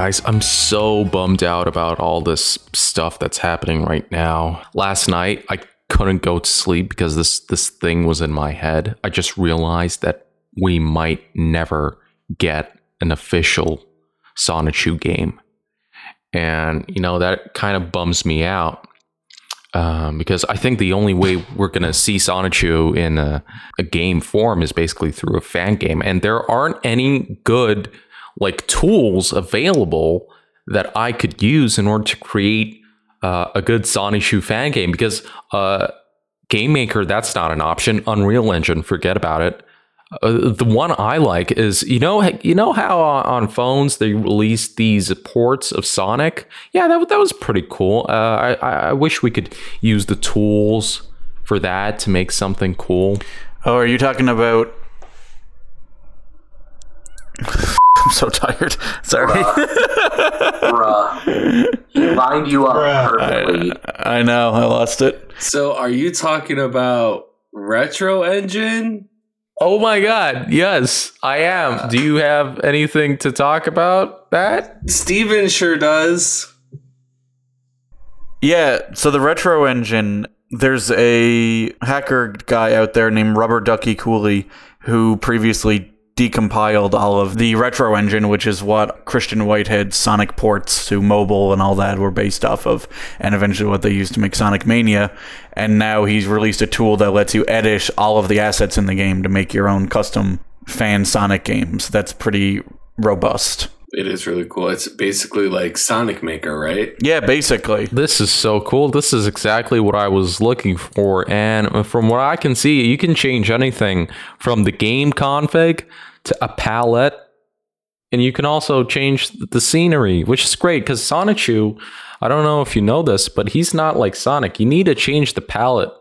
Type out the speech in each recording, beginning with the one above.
guys, I'm so bummed out about all this stuff that's happening right now. Last night, I couldn't go to sleep because this this thing was in my head. I just realized that we might never get an official Sonichu game, and you know that kind of bums me out um, because I think the only way we're gonna see Sonichu in a, a game form is basically through a fan game, and there aren't any good like tools available that I could use in order to create uh, a good Sonichu fan game because uh, Game Maker that's not an option. Unreal Engine, forget about it. Uh, the one I like is you know you know how on phones they released these ports of Sonic. Yeah, that that was pretty cool. Uh, I I wish we could use the tools for that to make something cool. Oh, are you talking about? I'm so tired. Sorry. Bruh. He lined you up perfectly. I, I know. I lost it. So, are you talking about Retro Engine? Oh my god, yes, I am. Do you have anything to talk about that? Steven sure does. Yeah, so the retro engine, there's a hacker guy out there named Rubber Ducky Cooley who previously decompiled all of the retro engine, which is what Christian Whitehead's Sonic ports to mobile and all that were based off of, and eventually what they used to make Sonic Mania. And now he's released a tool that lets you edit all of the assets in the game to make your own custom fan Sonic games. That's pretty robust. It is really cool. It's basically like Sonic Maker, right? Yeah, basically. This is so cool. This is exactly what I was looking for. And from what I can see, you can change anything from the game config to a palette. And you can also change the scenery, which is great because Sonichu, I don't know if you know this, but he's not like Sonic. You need to change the palette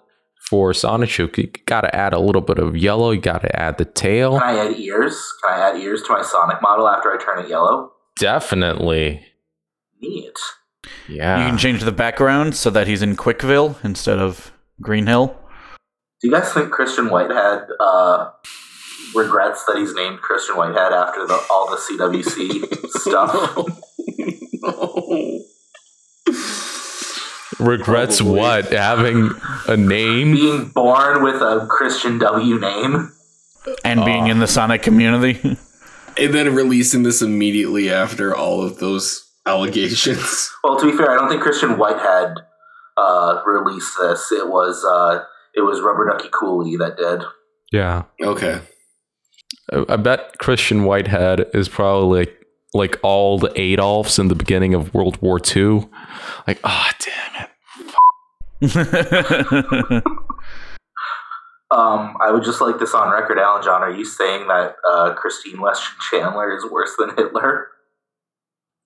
for Sonichu. You got to add a little bit of yellow. You got to add the tail. Can I add ears? Can I add ears to my Sonic model after I turn it yellow? Definitely. Neat. Yeah. You can change the background so that he's in Quickville instead of Green Hill. Do you guys think Christian Whitehead uh, regrets that he's named Christian Whitehead after the, all the CWC stuff? Regrets Probably. what? Having a name? Being born with a Christian W name? And being in the Sonic community. And then releasing this immediately after all of those allegations. Well, to be fair, I don't think Christian Whitehead uh, released this. It was uh, it was Rubber Ducky Cooley that did. Yeah. Okay. I I bet Christian Whitehead is probably like, like all the Adolfs in the beginning of World War II. Like, ah, damn it. Um, I would just like this on record, Alan John. Are you saying that uh, Christine Weston Chandler is worse than Hitler?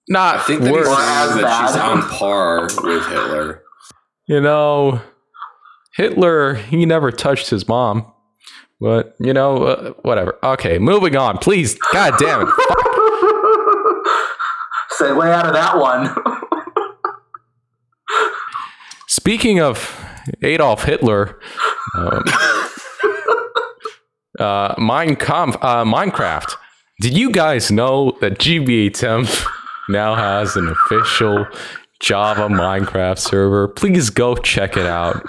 Not I think that, worse. he's Or that she's on par with Hitler. You know, Hitler, he never touched his mom. But, you know, uh, whatever. Okay, moving on. Please. God damn it. Segue out of that one. Speaking of Adolf Hitler, um, uh, Kampf, uh, Minecraft. Did you guys know that GBA Temp now has an official Java Minecraft server? Please go check it out.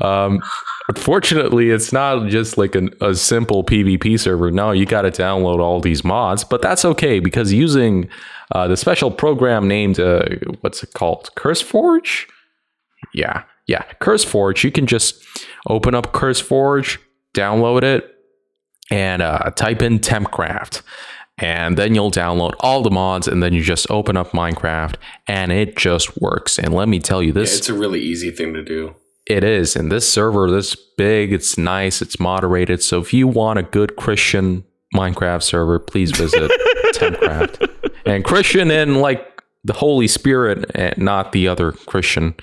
Um, unfortunately, it's not just like an, a simple PvP server. No, you got to download all these mods, but that's okay because using uh, the special program named uh, what's it called, CurseForge? Yeah, yeah, CurseForge. You can just open up CurseForge, download it, and uh, type in Tempcraft. And then you'll download all the mods, and then you just open up Minecraft, and it just works. And let me tell you, Yeah, this it's a really easy thing to do. It is. And this server, this big, it's nice, it's moderated. So if you want a good Christian Minecraft server, please visit Tempcraft. And Christian and like the Holy Spirit, and not the other Christian.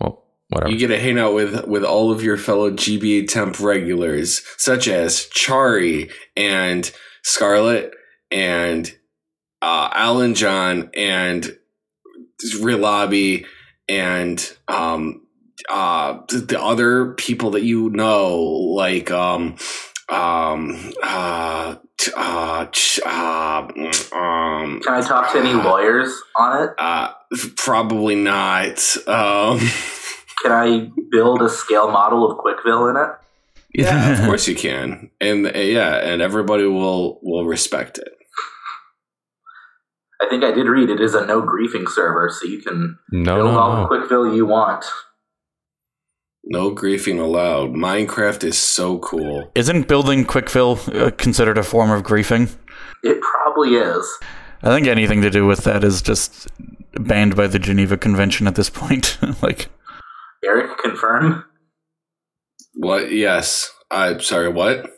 Well, whatever. You get to hang out with with all of your fellow GBA temp regulars, such as Chari and Scarlet and uh, Alan John and Rilabi and um, uh, th- the other people that you know, like um, um, uh, uh, uh, um, Can I talk to any lawyers on it? uh, probably not. Um, Can I build a scale model of Quickville in it? yeah, of course you can, and uh, yeah, and everybody will will respect it. I think I did read it is a no griefing server, so you can No, build no, all the no. Quickville you want. No griefing allowed. Minecraft is so cool. Isn't building Quickville uh, considered a form of griefing? It probably is. I think anything to do with that is just banned by the Geneva Convention at this point. like, Eric, confirm. What? Yes. I'm sorry. What?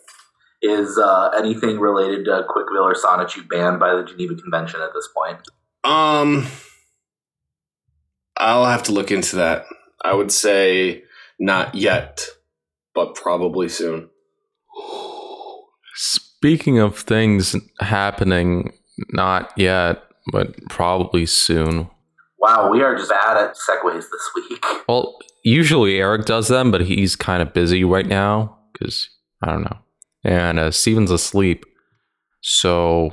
Is uh, anything related to Quickville or Sonichu banned by the Geneva Convention at this point? Um, I'll have to look into that. I would say not yet, but probably soon. Speaking of things happening, not yet, but probably soon. Wow, we are just bad at segues this week. Well, usually Eric does them, but he's kind of busy right now because I don't know. And uh, Steven's asleep. So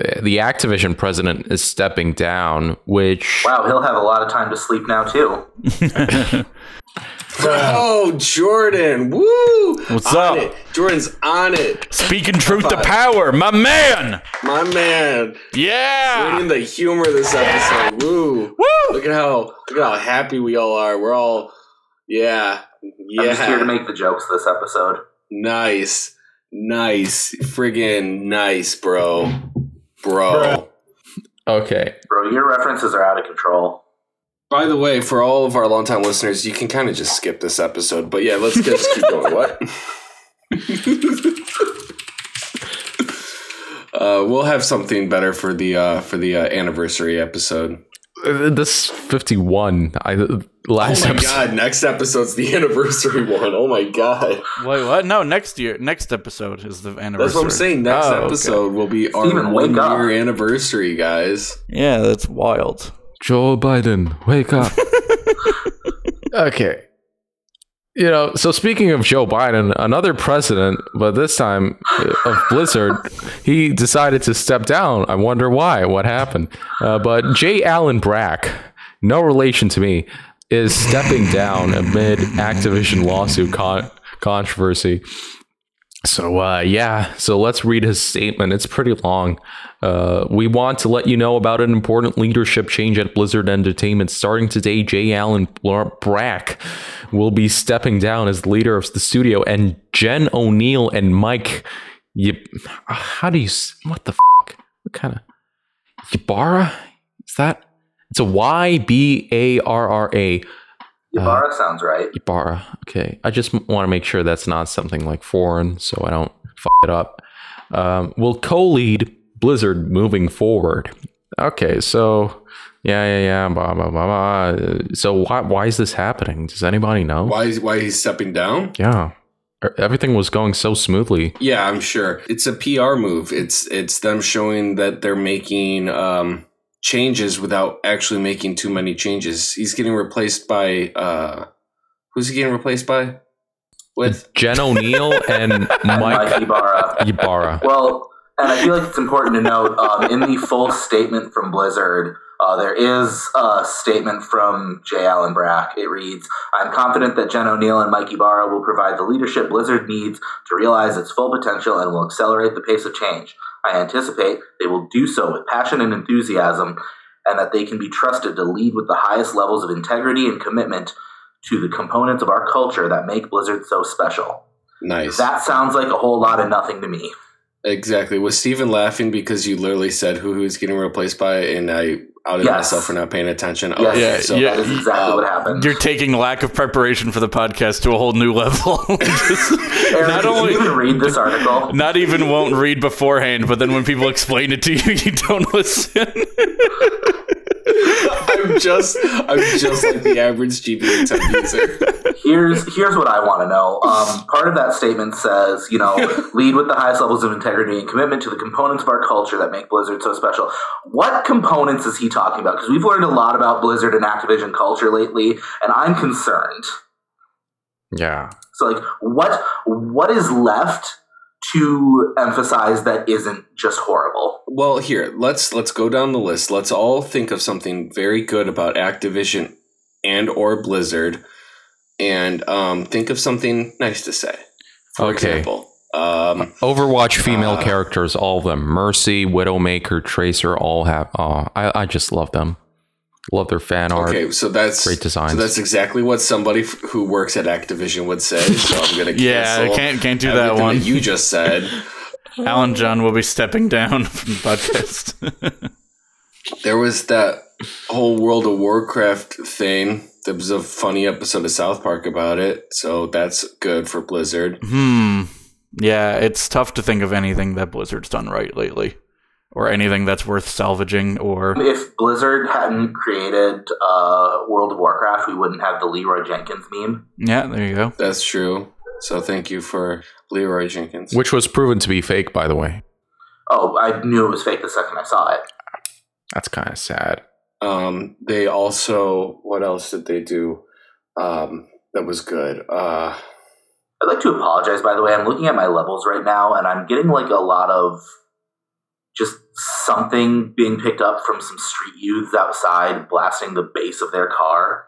uh, the Activision president is stepping down, which Wow, he'll have a lot of time to sleep now too. Oh, Jordan! Woo! What's on up? It. Jordan's on it, speaking truth to Five. power, my man. my man. Yeah. Bringing the humor this episode. Woo! Woo. Look at how look at how happy we all are. We're all, yeah, Yeah. I'm just here to make the jokes this episode. Nice, nice, friggin' nice, bro, bro. okay. Bro, your references are out of control. By the way, for all of our longtime listeners, you can kind of just skip this episode. But yeah, let's get, just keep going. What? uh, we'll have something better for the uh, for the uh, anniversary episode. Uh, This 51. I last oh my episode. god! Next episode's the anniversary one. Oh my god! Wait, what? No, next year, next episode is the anniversary. That's what I'm saying. Next Oh, okay. episode will be our Steven, one wake up. year anniversary, guys. Yeah, that's wild. Joe Biden, wake up. okay. You know, so speaking of Joe Biden, another president, but this time uh, of Blizzard, he decided to step down. I wonder why, what happened. Uh, but J. Allen Brack, no relation to me, is stepping down amid Activision lawsuit con- controversy. So, uh, yeah, so let's read his statement. It's pretty long. Uh, we want to let you know about an important leadership change at Blizzard Entertainment. Starting today, J. Allen Brack will be stepping down as leader of the studio, and Jen Oneal and Mike. Yib- how do you? What the? F- what kind of? Ybarra? Is that? It's a Y B A R R A. Ybarra sounds right. Ybarra. Okay. I just want to make sure that's not something like foreign so I don't f it up. Um, will co lead Blizzard moving forward. Okay. So, yeah, yeah, yeah. Blah, blah, blah, blah. So, why, why is this happening? Does anybody know? Why? is- Why he's stepping down? Yeah. Er- Everything was going so smoothly. Yeah, I'm sure. It's a PR move. It's it's them showing that they're making um, changes without actually making too many changes. He's getting replaced by uh, who's he getting replaced by? With Jen Oneal and And Mike Mike Ybarra. Ybarra. Well, and I feel like it's important to note um, in the full statement from Blizzard, uh, there is a statement from J. Allen Brack. It reads I'm confident that Jen Oneal and Mike Ybarra will provide the leadership Blizzard needs to realize its full potential and will accelerate the pace of change. I anticipate they will do so with passion and enthusiasm, and that they can be trusted to lead with the highest levels of integrity and commitment to the components of our culture that make Blizzard so special. nice, That sounds like a whole lot of nothing to me. Exactly. Was Steven laughing because you literally said who he was getting replaced by, and I outed Yes. myself for not paying attention? Yes, Yeah, so yeah. that is exactly uh, what happened. You're taking lack of preparation for the podcast to a whole new level. Just- Eric, not only you even read this article? not even won't read beforehand, but then when people explain it to you, you don't listen. I'm just I'm just like the average GBA temp user. Here's here's what I want to know. Um, part of that statement says, you know, lead with the highest levels of integrity and commitment to the components of our culture that make Blizzard so special. What components is he talking about? Because we've learned a lot about Blizzard and Activision culture lately, and I'm concerned. Yeah. So, like, what what is left to emphasize that isn't just horrible. Well, here let's let's go down the list. Let's all think of something very good about Activision and or Blizzard, and um, think of something nice to say. For Okay. example, um, Overwatch female Uh, characters, all of them. Mercy, Widowmaker, Tracer, all have. Oh, I, I just love them. Love their fan art. okay, so that's Great designs. So that's exactly what somebody f- who works at Activision would say. So I'm gonna Yeah, can't can't do that one. you just said. Alan John will be stepping down from podcast. There was that whole World of Warcraft thing. There was a funny episode of South Park about it, so that's good for Blizzard. hmm. Yeah, it's tough to think of anything that Blizzard's done right lately, or anything that's worth salvaging. Or If Blizzard hadn't created uh, World of Warcraft, we wouldn't have the Leroy Jenkins meme. yeah, there you go. That's true. So thank you for Leroy Jenkins. Which was proven to be fake, by the way. Oh, I knew it was fake the second I saw it. That's kind of sad. Um, they also what else did they do? Um, that was good. Uh, I'd like to apologize, by the way. I'm looking at my levels right now, and I'm getting like a lot of just something being picked up from some street youths outside blasting the bass of their car.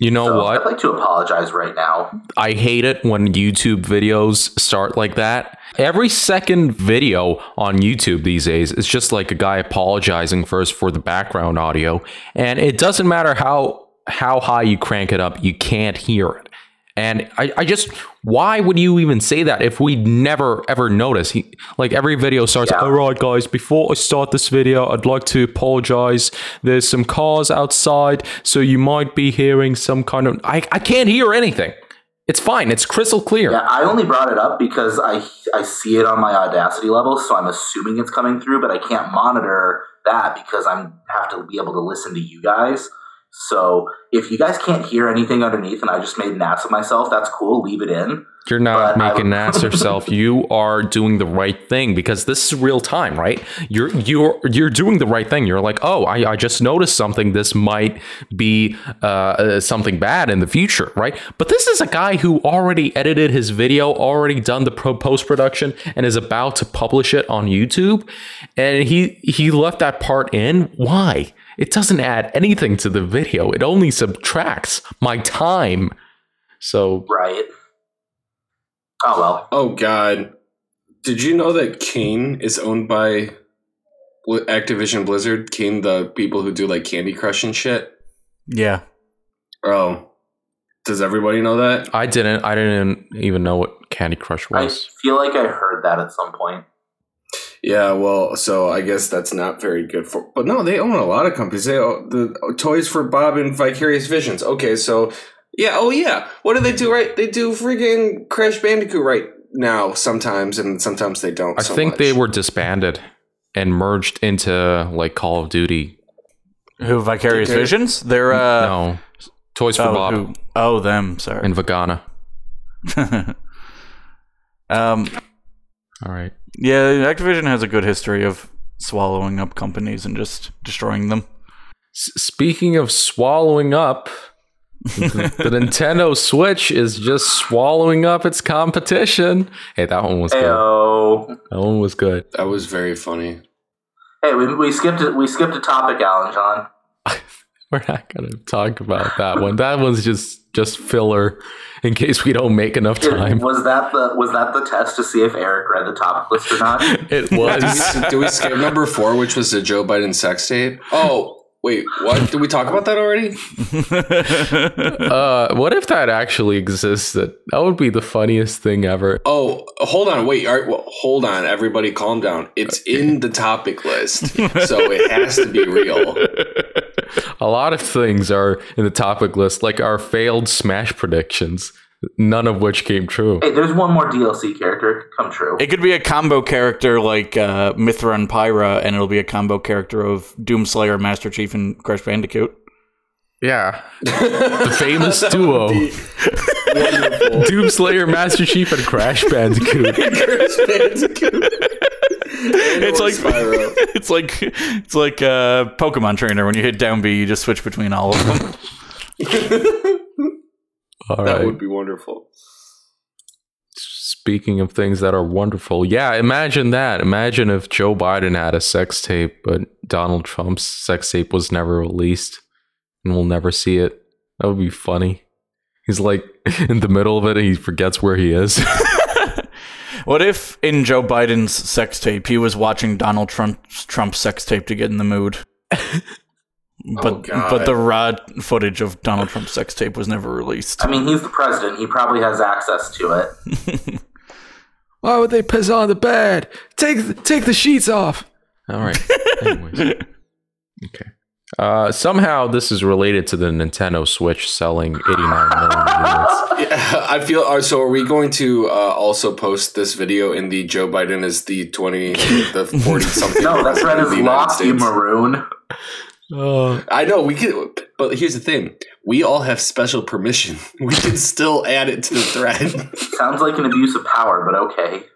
You know So what? I'd like to apologize right now. I hate it when YouTube videos start like that. Every second video on YouTube these days is just like a guy apologizing first for the background audio, and it doesn't matter how how high you crank it up, you can't hear it. And I, I just, why would you even say that if we never ever notice? He, like every video starts, Yeah. all right, guys, before I start this video, I'd like to apologize. There's some cars outside, so you might be hearing some kind of. I, I can't hear anything. It's fine. It's crystal clear. Yeah, I only brought it up because I I see it on my Audacity level, so I'm assuming it's coming through, but I can't monitor that because I'm have to be able to listen to you guys. So if you guys can't hear anything underneath, and I just made an ass of myself, that's cool. Leave it in. You're not But making an ass yourself. You are doing the right thing because this is real time, right? You're you're you're doing the right thing. You're like, oh, I, I just noticed something. This might be uh, uh, something bad in the future, right? But this is a guy who already edited his video, already done the pro post production, and is about to publish it on YouTube. And he he left that part in. Why? It doesn't add anything to the video. It only subtracts my time. So Right. Oh well. oh God, did you know that Kane is owned by Activision Blizzard? Kane, the people who do like Candy Crush and shit. Yeah, Oh, does everybody know that? I didn't. I didn't even know what Candy Crush was. I was. feel like I heard that at some point. Yeah, well, so I guess that's not very good for. But no, they own a lot of companies. They own the Toys for Bob and Vicarious Visions. Okay, so yeah, oh yeah, what do they do? Right, they do freaking Crash Bandicoot right now sometimes, and sometimes they don't. I so think much. they were disbanded and merged into like Call of Duty. who Vicarious Okay. Visions? They're uh, no, Toys for oh, Bob who- oh, them. Sorry. and Vagana. um, All right. yeah, Activision has a good history of swallowing up companies and just destroying them. S- speaking of swallowing up, the, the Nintendo Switch is just swallowing up its competition. Hey, that one was good. That one was good. that was very funny. Hey, we, we skipped it. We skipped a topic, Alan John. We're not gonna talk about that one. That one's just just filler in case we don't make enough time. Was that the was that the test to see if Eric read the topic list or not? It was. do we skip number four, which was the Joe Biden sex tape? Oh, wait, what? Did we talk about that already? Uh, what if that actually existed? That would be the funniest thing ever. Oh, hold on, wait, all right, well, hold on, everybody, calm down. It's in the topic list, so it has to be real. A lot of things are in the topic list, like our failed Smash predictions, none of which came true. Hey, there's one more DLC character come true. It could be a combo character like uh, Mythra and Pyra, and it'll be a combo character of Doomslayer, Master Chief, and Crash Bandicoot. Yeah, the famous duo, Doomslayer, Master Chief, and Crash Bandicoot. It's like Spyro. it's like it's like a Pokemon trainer. When you hit down B, you just switch between all of them. All That right. would be wonderful. speaking of things that are wonderful, yeah, imagine that. Imagine if Joe Biden had a sex tape, but Donald Trump's sex tape was never released and we'll never see it. That would be funny. He's like in the middle of it and he forgets where he is. What if in Joe Biden's sex tape he was watching Donald Trump's Trump's sex tape to get in the mood? But oh, God. but the raw footage of Donald Trump's sex tape was never released. I mean, he's the president. He probably has access to it. Why would they piss on the bed? Take take the sheets off. All right. Anyways. okay. Uh, somehow this is related to the Nintendo Switch selling 89 million units. Yeah, I feel. Uh, so, are we going to uh, also post this video in the Joe Biden is the twenty, the forty something? No, that's right. Is lost, you maroon. Oh, I know we can, but here's the thing: we all have special permission. We can still add it to the thread. Sounds like an abuse of power, but okay.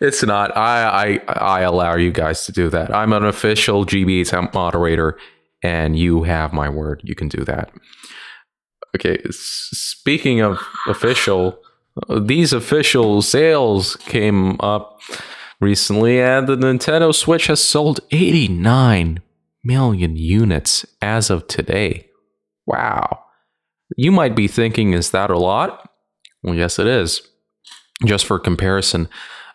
it's not. I, I I allow you guys to do that. I'm an official GBA temp moderator, and you have my word. You can do that. Okay. Speaking of official, uh, these official sales came up recently, and the Nintendo Switch has sold 89 million units as of today. Wow. You might be thinking, is that a lot? Well, yes, it is. Just for comparison,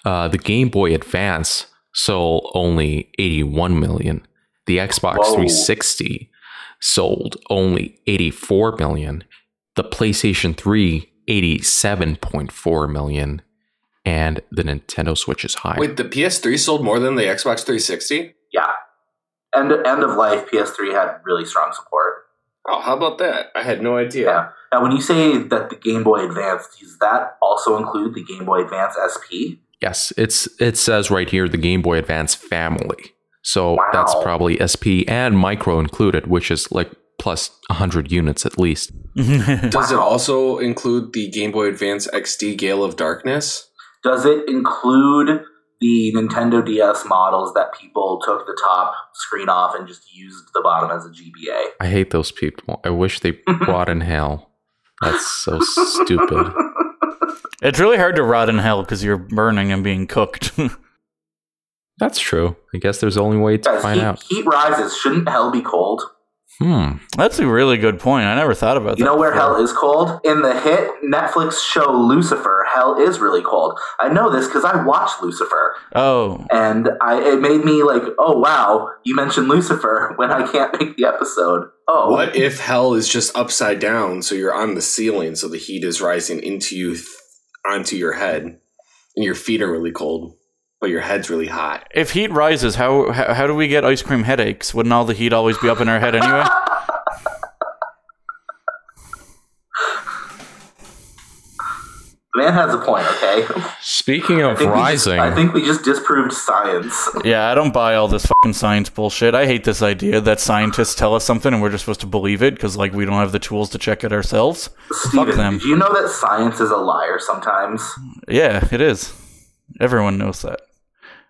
uh, the Game Boy Advance sold only 81 million. The Xbox Whoa. 360 sold only 84 million. The PlayStation 3, 87.4 million. And the Nintendo Switch is higher. Wait, the PS3 sold more than the Xbox 360. Yeah. End end of life. PS3 had really strong support. Oh, how about that? I had no idea. Yeah. Now, when you say that the Game Boy Advance, does that also include the Game Boy Advance SP? Yes, it's it says right here the Game Boy Advance family. So that's probably SP and micro included, which is like plus 100 units at least. Does it also include the Game Boy Advance XD Gale of Darkness? Does it include the Nintendo DS models that people took the top screen off and just used the bottom as a GBA? I hate those people. I wish they rot in hell. That's so stupid. it's really hard to rot in hell because you're burning and being cooked. That's true. I guess there's only way to Guys, find heat, out. heat rises. Shouldn't hell be cold? Hmm. That's a really good point. I never thought about that. You know where before. hell is cold? In the hit Netflix show Lucifer, hell is really cold. I know this because I watched Lucifer, Oh, and I it made me like, oh wow, you mentioned Lucifer when I can't make the episode. Oh, What if hell is just upside down, so you're on the ceiling, so the heat is rising into you, th- onto your head, and your feet are really cold, but your head's really hot? if heat rises, how, how how do we get ice cream headaches? Wouldn't all the heat always be up in our head anyway? Man has a point. Okay, Speaking of I think we just- rising, I think we just disproved science. yeah, I don't buy all this fucking science bullshit. I hate this idea that scientists tell us something and we're just supposed to believe it because like we don't have the tools to check it ourselves. Steven, them. did you know that science is a liar sometimes? Yeah, it is. Everyone knows that.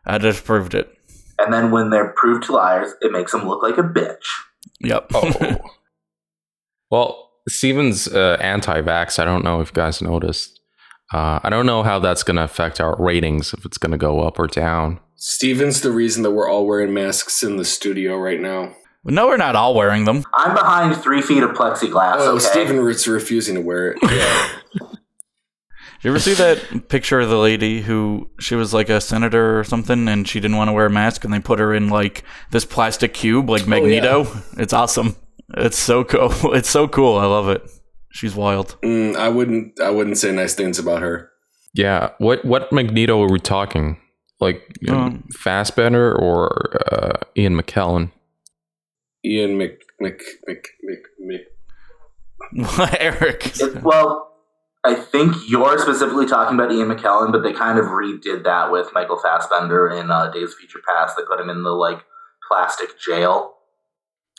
I just proved it. And then when they're proved to liars, it makes them look like a bitch. Yep. oh. well, Steven's uh, anti-vax. I don't know if you guys noticed. Uh, I don't know how that's going to affect our ratings if it's going to go up or down. Steven's the reason that we're all wearing masks in the studio right now. no, we're not all wearing them. I'm behind three feet of plexiglass. Oh, okay? Steven is refusing to wear it. Yeah. Did you ever see that picture of the lady who she was like a senator or something and she didn't want to wear a mask and they put her in like this plastic cube like Magneto? It's awesome. It's so cool. It's so cool. I love it. She's wild. Mm, I wouldn't. I wouldn't say nice things about her. Yeah. What what Magneto are we talking? Like um, Um, Fassbender or uh, Ian McKellen? Ian Mc Mc Mc Mc Mc. Eric. It, well, I think you're specifically talking about Ian McKellen, but they kind of redid that with Michael Fassbender in uh, Days of Future Past. They put him in the like plastic jail.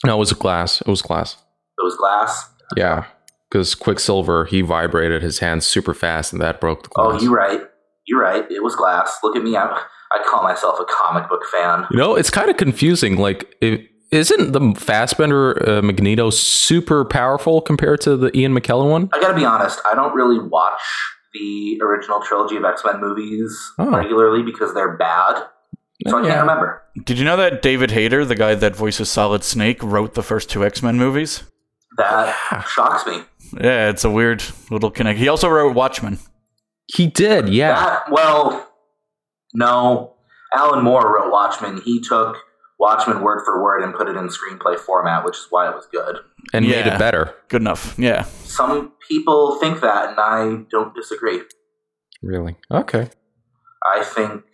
No, it was glass. It was glass. It was glass. Yeah. Because Quicksilver, he vibrated his hands super fast and that broke the glass. Oh, you're right. You're right. It was glass. Look at me. I'm, I call myself a comic book fan. You know, it's kind of confusing. Like, it, isn't the Fassbender uh, Magneto super powerful compared to the Ian McKellen one? I gotta be honest. I don't really watch the original trilogy of X Men movies Oh. regularly because they're bad. So I can't remember. Did you know that David Hayter, the guy that voices Solid Snake, wrote the first two X Men movies? That shocks me. Yeah, it's a weird little connect. He also wrote Watchmen. He did, yeah. That well, no. Alan Moore wrote Watchmen. He took Watchmen word for word and put it in screenplay format, which is why it was good. and made it better. Good enough. Yeah. Some people think that, and I don't disagree. Really? Okay. I think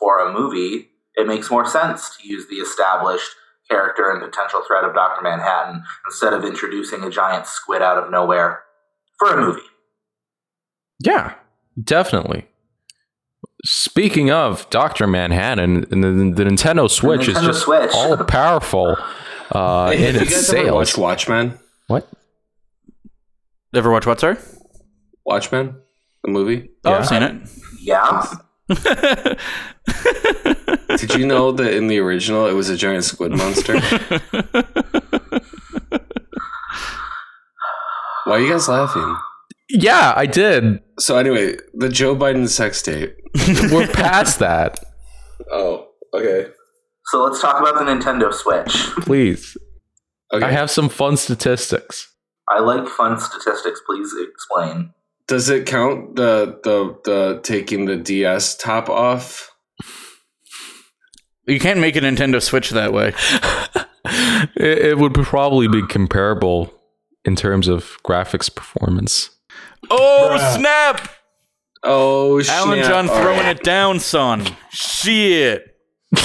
for a movie, it makes more sense to use the established character and potential threat of Dr. Manhattan instead of introducing a giant squid out of nowhere for a movie. Yeah, definitely. Speaking of Doctor Manhattan, and the, the Nintendo Switch is Nintendo just Switch. all powerful uh, Hey, in have you its guys ever sales. watched Watchmen? What? Ever watch what, sir? Watchmen, the movie. Oh, Yeah. I've seen it. Yeah. Did you know that in the original it was a giant squid monster? Why are you guys laughing? Yeah, I did. So anyway, the Joe Biden sex tape. We're past that. Oh, okay. So let's talk about the Nintendo Switch. Please. Okay. I have some fun statistics. I like fun statistics. Please explain. Does it count the the the taking the DS top off? You can't make a Nintendo Switch that way. it, it would probably be comparable in terms of graphics performance. Oh, snap! Oh, Alan. John All throwing right. it down, son. Shit.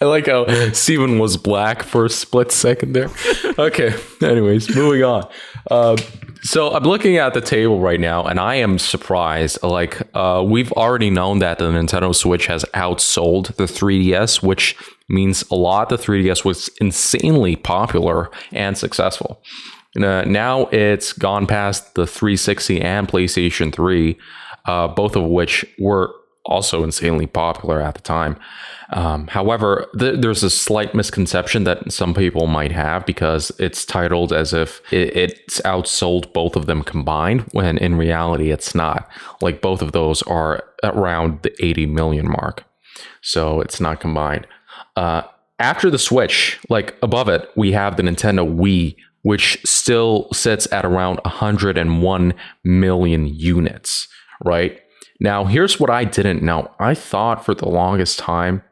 I like how Steven was black for a split second there. Okay. Anyways, moving on. Uh, so I'm looking at the table right now, and I am surprised. Like, uh, we've already known that the Nintendo Switch has outsold the 3DS, which means a lot. The 3DS was insanely popular and successful. Uh, now it's gone past the 360 and PlayStation 3, uh, both of which were also insanely popular at the time. Um, however, th- there's a slight misconception that some people might have because it's titled as if it- it's outsold both of them combined, when in reality it's not. Like both of those are around the 80 million mark, so it's not combined. Uh, after the Switch, like above it, we have the Nintendo Wii, which still sits at around 101 million units, right? Now, here's what I didn't know. I thought for the longest time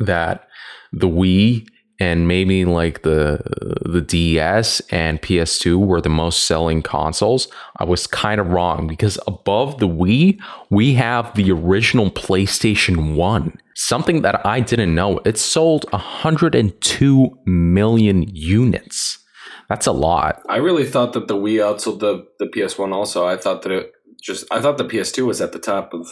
that the Wii and maybe like the the DS and PS2 were the most selling consoles. I was kind of wrong because above the Wii, we have the original PlayStation 1. Something that I didn't know. It sold 102 million units. That's a lot. I really thought that the Wii outsold the the PS1. Also, I thought that it just. I thought the PS2 was at the top of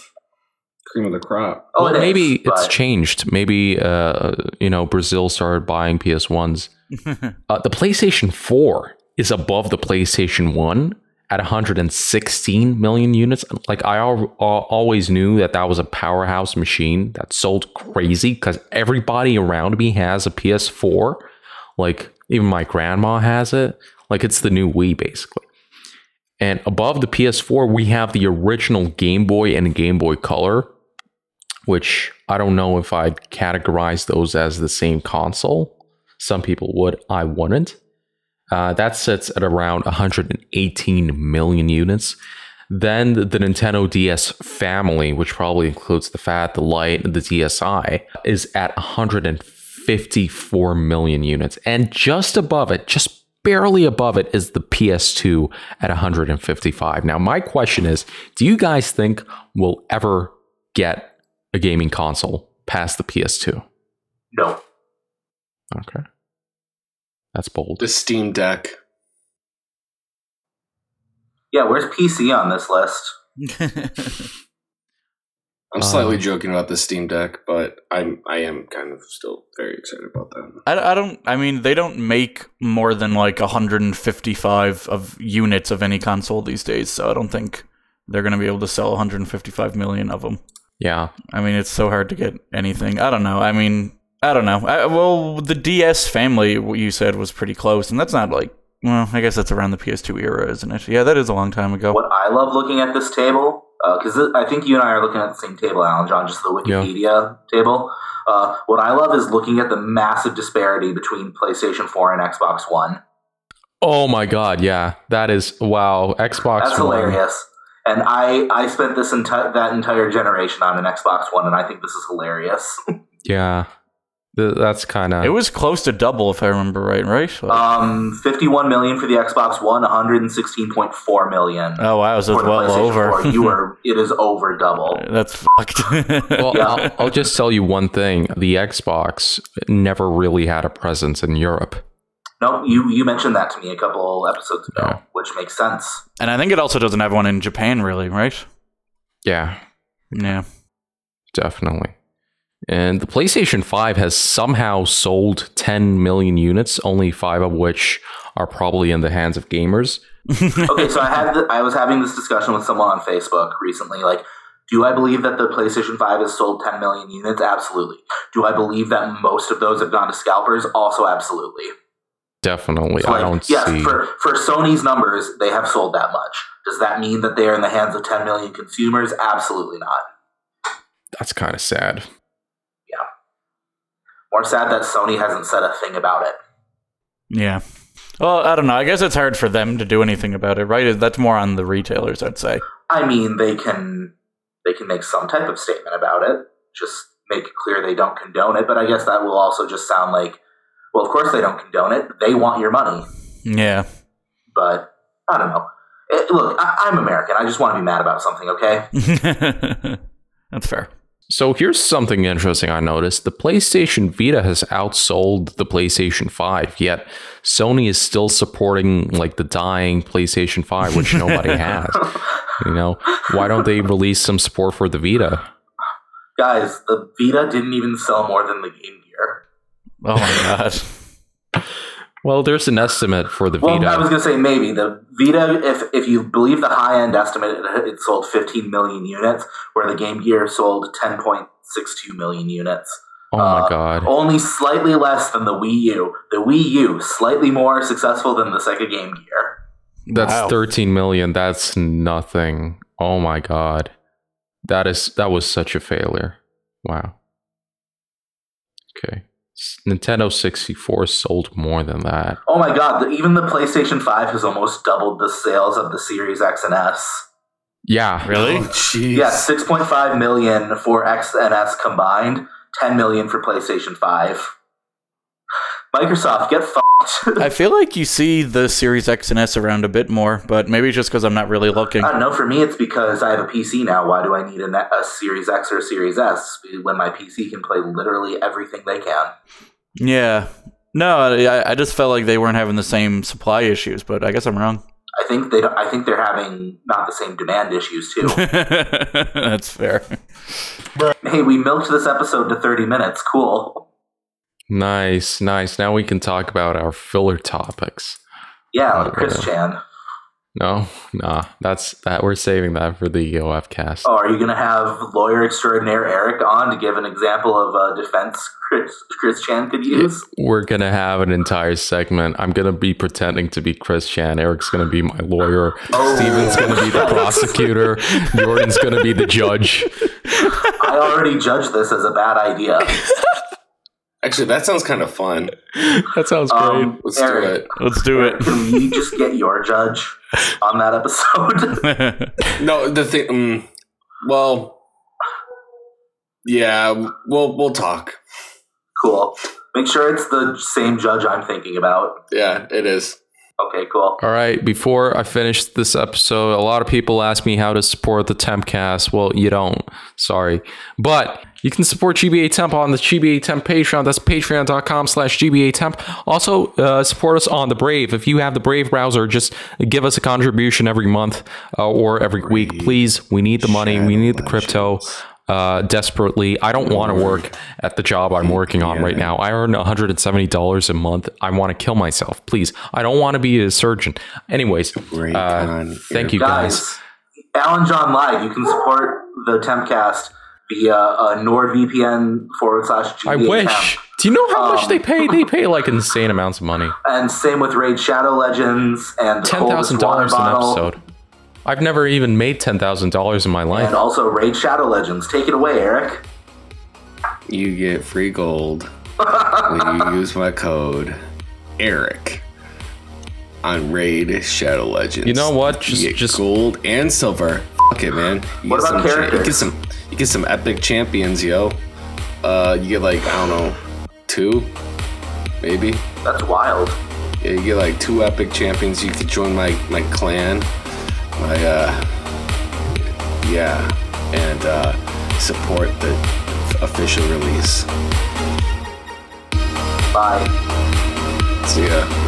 cream of the crop. Oh, well, it is, maybe it's but- changed. Maybe uh, you know Brazil started buying PS1s. uh, the PlayStation 4 is above the PlayStation 1 at 116 million units. Like I al- al- always knew that that was a powerhouse machine that sold crazy because everybody around me has a PS4. Like even my grandma has it. Like it's the new Wii basically. And above the PS4, we have the original Game Boy and Game Boy Color, which I don't know if I'd categorize those as the same console. Some people would, I wouldn't. Uh, that sits at around 118 million units. Then the, Nintendo DS family, which probably includes the Fat, the Light, and the DSi, is at 154 million units. And just above it, just barely above it, is the PS2 at 155. Now, my question is do you guys think we'll ever get a gaming console past the PS2? No. Okay. That's bold. The Steam Deck. Yeah, where's PC on this list? I'm slightly Uh, joking about the Steam Deck, but I'm I am kind of still very excited about that. I, I don't. I mean, they don't make more than like 155 of units of any console these days, so I don't think they're going to be able to sell 155 million of them. Yeah. I mean, it's so hard to get anything. I don't know. I mean, I don't know. I, well, the DS family, what you said was pretty close, and that's not like well, I guess that's around the PS2 era, isn't it? Yeah, that is a long time ago. What I love looking at this table, because I think you and I are looking at the same table, Alan John, just the Wikipedia table. Uh, what I love is looking at the massive disparity between PlayStation 4 and Xbox One. Oh my god, yeah, that is wow. Xbox. That's One. hilarious. And I, I spent this entire that entire generation on an Xbox One, and I think this is hilarious. Yeah, that's kind of. It was close to double, if I remember right. Right? Like- um, 51 million for the Xbox One, 116.4 million oh wow, so it's well over. 4. You are, it is over double. That's fucked. well, Yeah. I'll, I'll just tell you one thing: the Xbox never really had a presence in Europe. No, you you mentioned that to me a couple episodes ago, Yeah. which makes sense. and I think it also doesn't have one in Japan, really, right? Yeah, Yeah. definitely. And the PlayStation 5 has somehow sold 10 million units, only five of which are probably in the hands of gamers. okay, so I had th- I was having this discussion with someone on Facebook recently. Like, do I believe that the PlayStation Five has sold 10 million units? Absolutely. Do I believe that most of those have gone to scalpers? Also, absolutely. Definitely. So, I don't yes, see. for for Sony's numbers, they have sold that much. Does that mean that they are in the hands of 10 million consumers? Absolutely not. That's kind of sad. More sad that Sony hasn't said a thing about it. Yeah. Well, I don't know. I guess it's hard for them to do anything about it, right? That's more on the retailers, I'd say. I mean, they can they can make some type of statement about it. Just make it clear they don't condone it. But I guess that will also just sound like, well, of course they don't condone it. They want your money. Yeah. But I don't know. It, look, I, I'm American. I just want to be mad about something. Okay. That's fair. So here's something interesting I noticed. The PlayStation Vita has outsold the PlayStation 5, yet Sony is still supporting like the dying PlayStation 5, which nobody has. You know, why don't they release some support for the Vita? Guys, the Vita didn't even sell more than the Game Gear. Oh my god. Well, there's an estimate for the Vita. Well, Vita. I was gonna say maybe the Vita. If if you believe the high end estimate, it, it sold 15 million units, where the Game Gear sold 10.62 million units. oh my uh, god. Only slightly less than the Wii U. The Wii U slightly more successful than the Sega Game Gear. That's Wow. 13 million. That's nothing. Oh my god. That is that was such a failure. Wow. Okay. S- Nintendo 64 sold more than that. Oh my god! The, even the PlayStation 5 has almost doubled the sales of the Series X and S. Yeah. Really? Oh, jeez. Yeah, 6.5 million for X and S combined, 10 million for PlayStation 5. Microsoft, get fucked. I feel like you see the Series X and S around a bit more, but maybe just because I'm not really looking. Uh, I don't know. For me, it's because I have a PC now. Why do I need a, a Series X or a Series S when my PC can play literally everything they can? Yeah. No, I, I just felt like they weren't having the same supply issues, but I guess I'm wrong. I think they. I think they're having not the same demand issues too. That's fair. hey, we milked this episode to 30 minutes. Cool. Nice, nice. Now we can talk about our filler topics. Yeah, like Chris Okay. Chan. No, nah. That's that we're saving that for the EOF cast. Oh, are you going to have lawyer extraordinaire Eric on to give an example of a defense Chris, Chris Chan could use? We're gonna have an entire segment. I'm gonna be pretending to be Chris Chan. Eric's gonna be my lawyer. Oh. Steven's gonna be the prosecutor. Jordan's gonna be the judge. I already judged this as a bad idea. Actually, that sounds kind of fun. That sounds great. Um, Let's do it. Let's do it. Can we just get your judge on that episode? No, the thing. Mm, well, yeah, we'll we'll talk. cool. Make sure it's the same judge I'm thinking about. Yeah, it is. Okay, cool. All right, before I finish this episode, a lot of people ask me how to support the Tempcast. Well, you don't. Sorry. But you can support GBA Temp on the GBA Temp Patreon. That's patreon.com slash GBA Temp. Also, uh, support us on the Brave. If you have the Brave browser, just give us a contribution every month uh, or every week. Please, we need the money. We need the crypto uh, desperately. I don't want to work at the job I'm working on right now. I earn $170 a month. I want to kill myself. Please. I don't want to be a surgeon. Anyways, uh, thank you guys. Guys, Alan John Live, you can support the Tempcast via uh, NordVPN forward slash GBA I wish. temp. Do you know how much Um, they pay? They pay like insane amounts of money. And same with Raid Shadow Legends and the Ten Coldest thousand Water dollars an episode. I've never even made ten thousand dollars in my life. And also Raid Shadow Legends. Take it away, Eric. You get free gold when you use my code Eric on Raid Shadow Legends. You know what? You Just get just gold and silver. Fuck it, man. You What get about some characters? you get some you get some epic champions, yo. Uh you get like, I don't know, two? Maybe? That's wild. Yeah, you get like two epic champions. You could join my my clan, my uh, yeah, and uh, support the official release. Bye. See ya.